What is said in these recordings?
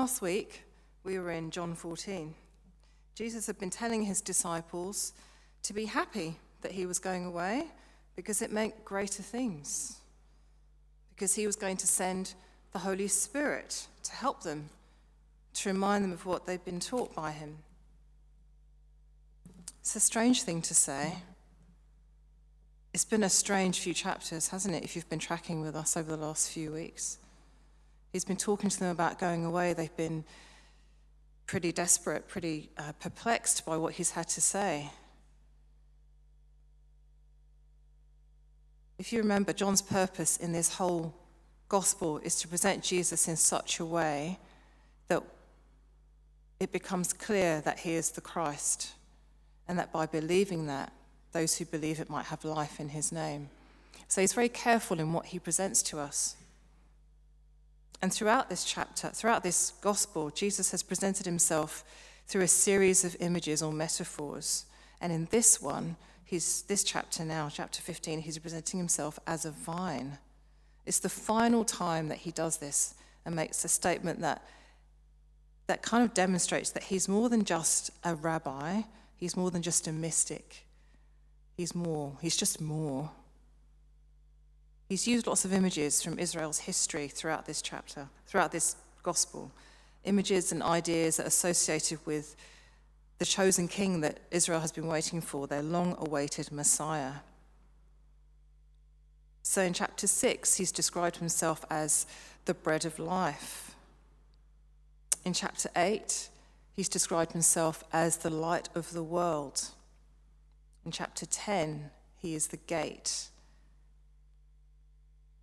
Last week, we were in John 14. Jesus had been telling his disciples to be happy that he was going away because it meant greater things. Because he was going to send the Holy Spirit to help them, to remind them of what they'd been taught by him. It's a strange thing to say. It's been a strange few chapters, hasn't it, if you've been tracking with us over the last few weeks? He's been talking to them about going away. They've been pretty desperate, pretty uh, perplexed by what he's had to say. If you remember, John's purpose in this whole gospel is to present Jesus in such a way that it becomes clear that he is the Christ, and that by believing that, those who believe it might have life in his name. So he's very careful in what he presents to us. And throughout this chapter, throughout this gospel, Jesus has presented himself through a series of images or metaphors. And in this one, he's, this chapter now, chapter 15, he's presenting himself as a vine. It's the final time that he does this and makes a statement that, that kind of demonstrates that he's more than just a rabbi, he's more than just a mystic. He's more, he's just more. He's used lots of images from Israel's history throughout this chapter, throughout this gospel. Images and ideas that are associated with the chosen king that Israel has been waiting for, their long awaited Messiah. So in chapter 6, he's described himself as the bread of life. In chapter 8, he's described himself as the light of the world. In chapter 10, he is the gate.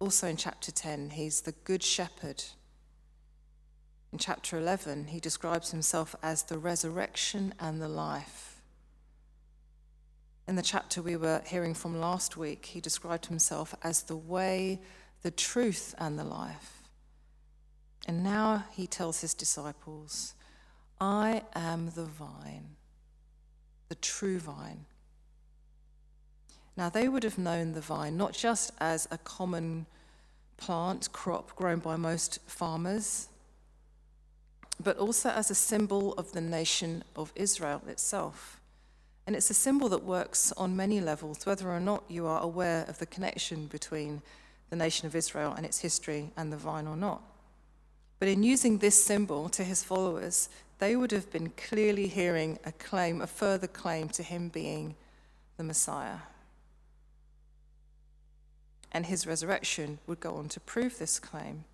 Also in chapter 10, he's the good shepherd. In chapter 11, he describes himself as the resurrection and the life. In the chapter we were hearing from last week, he described himself as the way, the truth, and the life. And now he tells his disciples, I am the vine, the true vine. Now, they would have known the vine not just as a common plant, crop grown by most farmers, but also as a symbol of the nation of Israel itself. And it's a symbol that works on many levels, whether or not you are aware of the connection between the nation of Israel and its history and the vine or not. But in using this symbol to his followers, they would have been clearly hearing a claim, a further claim to him being the Messiah and his resurrection would go on to prove this claim.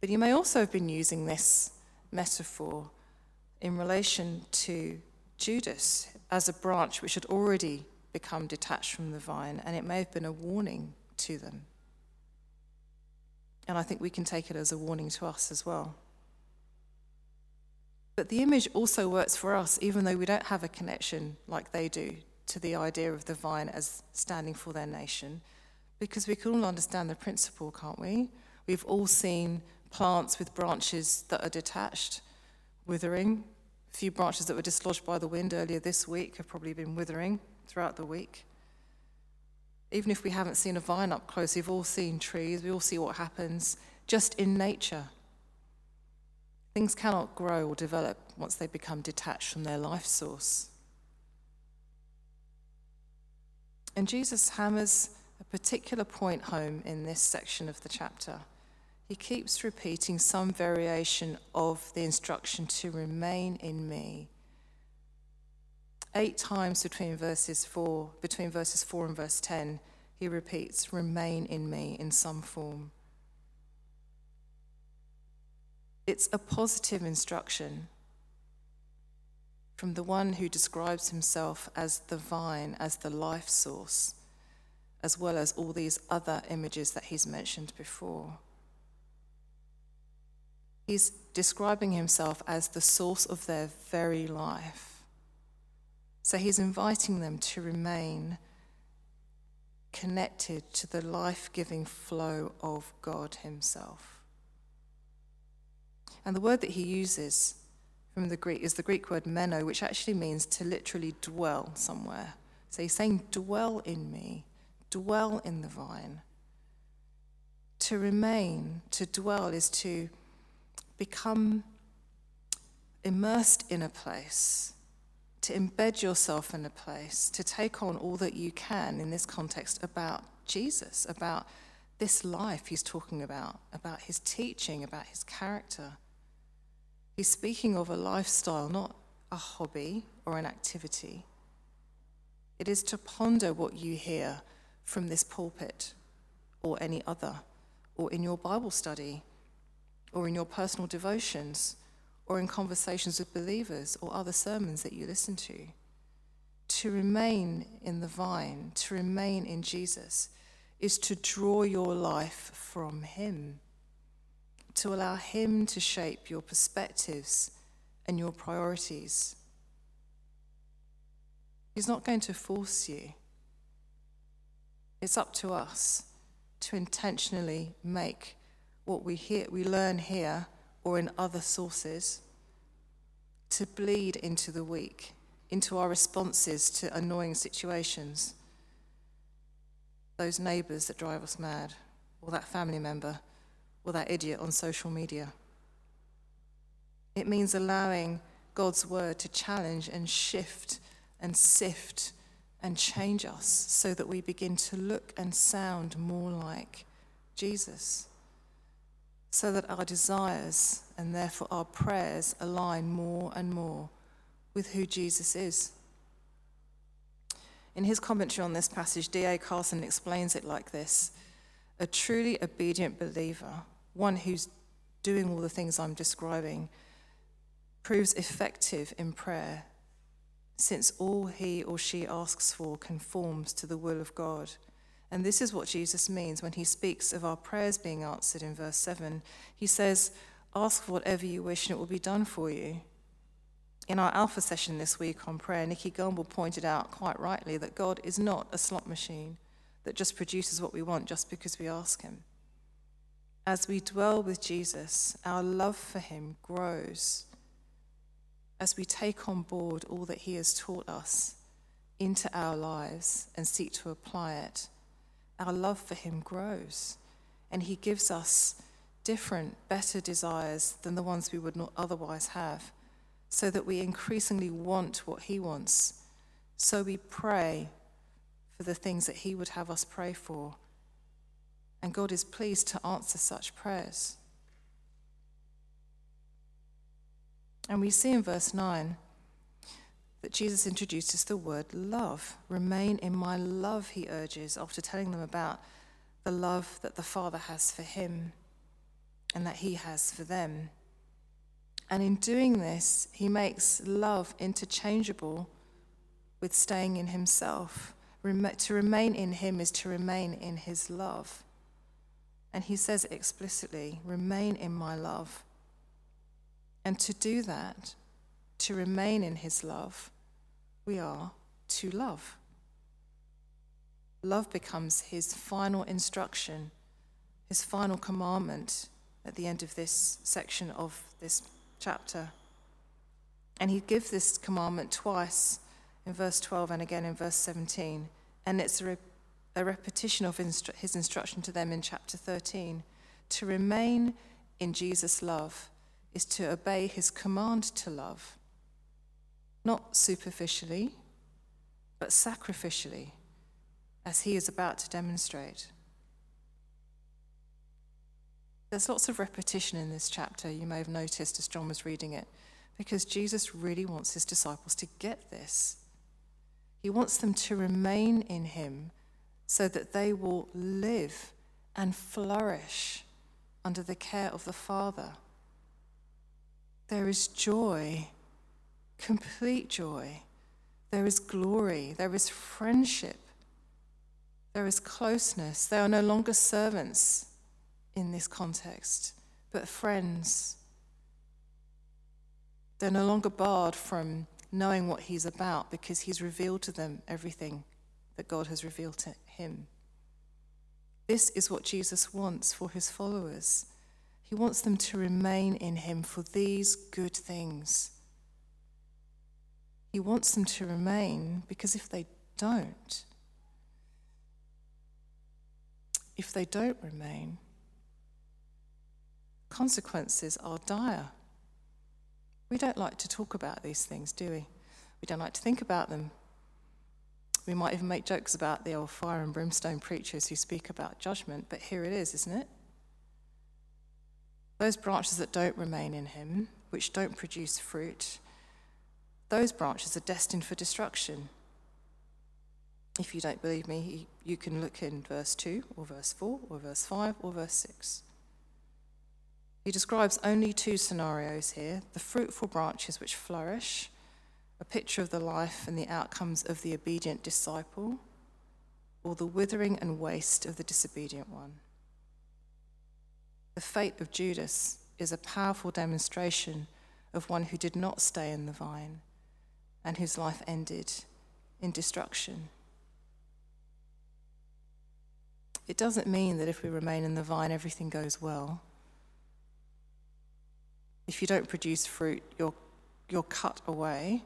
But you may also have been using this metaphor in relation to Judas as a branch which had already become detached from the vine, and it may have been a warning to them. And I think we can take it as a warning to us as well. But the image also works for us, even though we don't have a connection like they do to the idea of the vine as standing for their nation because we can all understand the principle, can't we? We've all seen plants with branches that are detached, withering. A few branches that were dislodged by the wind earlier this week have probably been withering throughout the week. Even if we haven't seen a vine up close, we've all seen trees, we all see what happens just in nature. Things cannot grow or develop once they become detached from their life source. And Jesus hammers a particular point home in this section of the chapter. He keeps repeating some variation of the instruction to remain in me. Eight times between verses 4, between verses 4 and verse 10, he repeats, remain in me in some form. It's a positive instruction from the one who describes himself as the vine, as the life source, as well as all these other images that he's mentioned before. He's describing himself as the source of their very life. So he's inviting them to remain connected to the life giving flow of God Himself. And the word that he uses from the Greek is the Greek word meno, which actually means to literally dwell somewhere. So he's saying, dwell in me, dwell in the vine. To remain, to dwell, is to become immersed in a place, to embed yourself in a place, to take on all that you can in this context about Jesus, about this life he's talking about, about his teaching, about his character. He's speaking of a lifestyle, not a hobby or an activity. It is to ponder what you hear from this pulpit or any other, or in your Bible study, or in your personal devotions, or in conversations with believers or other sermons that you listen to. To remain in the vine, to remain in Jesus, is to draw your life from Him, to allow Him to shape your perspectives and your priorities. He's not going to force you. It's up to us to intentionally make what we hear, we learn here or in other sources to bleed into the week, into our responses to annoying situations. Those neighbours that drive us mad, or that family member, or that idiot on social media. It means allowing God's word to challenge and shift and sift and change us so that we begin to look and sound more like Jesus. So that our desires and therefore our prayers align more and more with who Jesus is. In his commentary on this passage, D.A. Carson explains it like this A truly obedient believer, one who's doing all the things I'm describing, proves effective in prayer since all he or she asks for conforms to the will of God. And this is what Jesus means when he speaks of our prayers being answered in verse 7. He says, Ask whatever you wish and it will be done for you. In our Alpha session this week on prayer, Nicky Gumbel pointed out quite rightly that God is not a slot machine that just produces what we want just because we ask Him. As we dwell with Jesus, our love for Him grows as we take on board all that He has taught us into our lives and seek to apply it, our love for Him grows and He gives us different, better desires than the ones we would not otherwise have, so that we increasingly want what He wants. So we pray for the things that He would have us pray for. And God is pleased to answer such prayers. And we see in verse 9 that Jesus introduces the word love. Remain in my love, he urges, after telling them about the love that the Father has for him and that he has for them. And in doing this, he makes love interchangeable with staying in himself. To remain in him is to remain in his love. And he says explicitly, Remain in my love. And to do that, to remain in his love, we are to love. Love becomes his final instruction, his final commandment at the end of this section of this chapter. And he gives this commandment twice in verse 12 and again in verse 17. And it's a, a repetition of instru- his instruction to them in chapter 13 to remain in Jesus' love is to obey his command to love, not superficially, but sacrificially, as he is about to demonstrate. There's lots of repetition in this chapter, you may have noticed as John was reading it, because Jesus really wants his disciples to get this. He wants them to remain in him so that they will live and flourish under the care of the Father. There is joy, complete joy. There is glory. There is friendship. There is closeness. They are no longer servants in this context, but friends. They're no longer barred from knowing what he's about because he's revealed to them everything that God has revealed to him. This is what Jesus wants for his followers. He wants them to remain in Him for these good things. He wants them to remain because if they don't, if they don't remain, consequences are dire. We don't like to talk about these things, do we? We don't like to think about them. We might even make jokes about the old fire and brimstone preachers who speak about judgment, but here it is, isn't it? Those branches that don't remain in him, which don't produce fruit, those branches are destined for destruction. If you don't believe me, you can look in verse 2 or verse 4 or verse 5 or verse 6. He describes only two scenarios here the fruitful branches which flourish, a picture of the life and the outcomes of the obedient disciple, or the withering and waste of the disobedient one. The fate of Judas is a powerful demonstration of one who did not stay in the vine and whose life ended in destruction. It doesn't mean that if we remain in the vine, everything goes well. If you don't produce fruit, you're, you're cut away.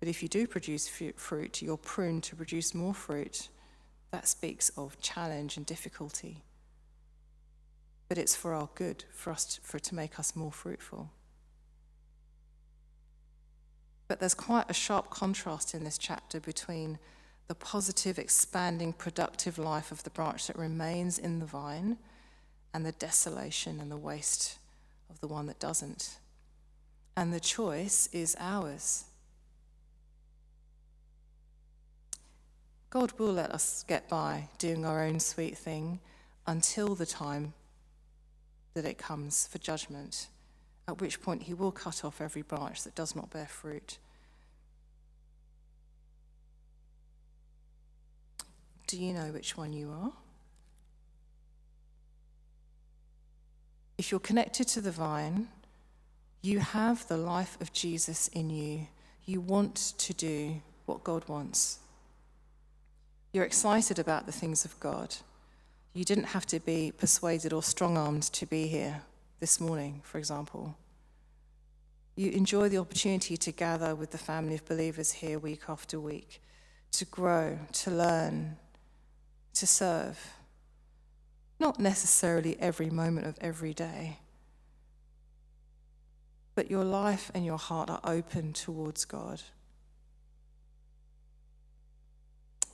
But if you do produce fruit, you're pruned to produce more fruit. That speaks of challenge and difficulty. But it's for our good, for us to, for to make us more fruitful. But there's quite a sharp contrast in this chapter between the positive, expanding, productive life of the branch that remains in the vine and the desolation and the waste of the one that doesn't. And the choice is ours. God will let us get by doing our own sweet thing until the time that it comes for judgment, at which point he will cut off every branch that does not bear fruit. Do you know which one you are? If you're connected to the vine, you have the life of Jesus in you. You want to do what God wants. You're excited about the things of God. You didn't have to be persuaded or strong armed to be here this morning, for example. You enjoy the opportunity to gather with the family of believers here week after week, to grow, to learn, to serve. Not necessarily every moment of every day, but your life and your heart are open towards God.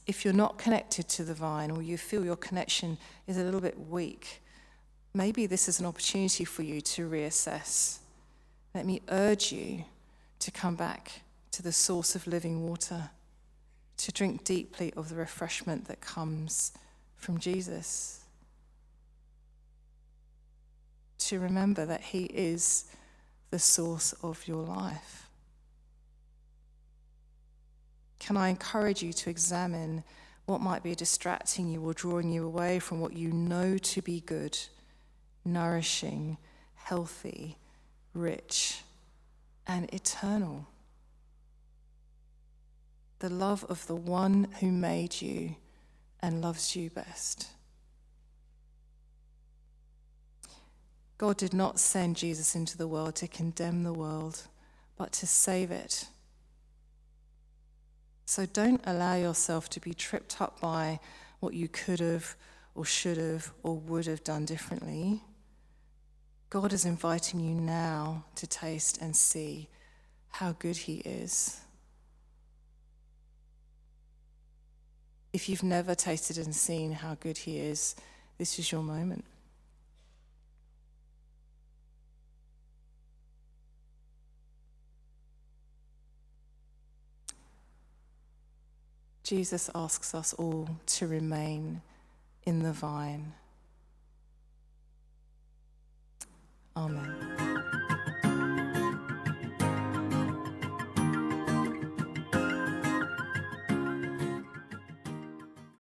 If you're not connected to the vine or you feel your connection is a little bit weak, maybe this is an opportunity for you to reassess. Let me urge you to come back to the source of living water, to drink deeply of the refreshment that comes from Jesus to remember that He is the source of your life. Can I encourage you to examine what might be distracting you or drawing you away from what you know to be good, nourishing, healthy, rich, and eternal? The love of the one who made you and loves you best. God did not send Jesus into the world to condemn the world, but to save it. So don't allow yourself to be tripped up by what you could have or should have or would have done differently. God is inviting you now to taste and see how good He is. If you've never tasted and seen how good He is, this is your moment. Jesus asks us all to remain in the vine. Amen.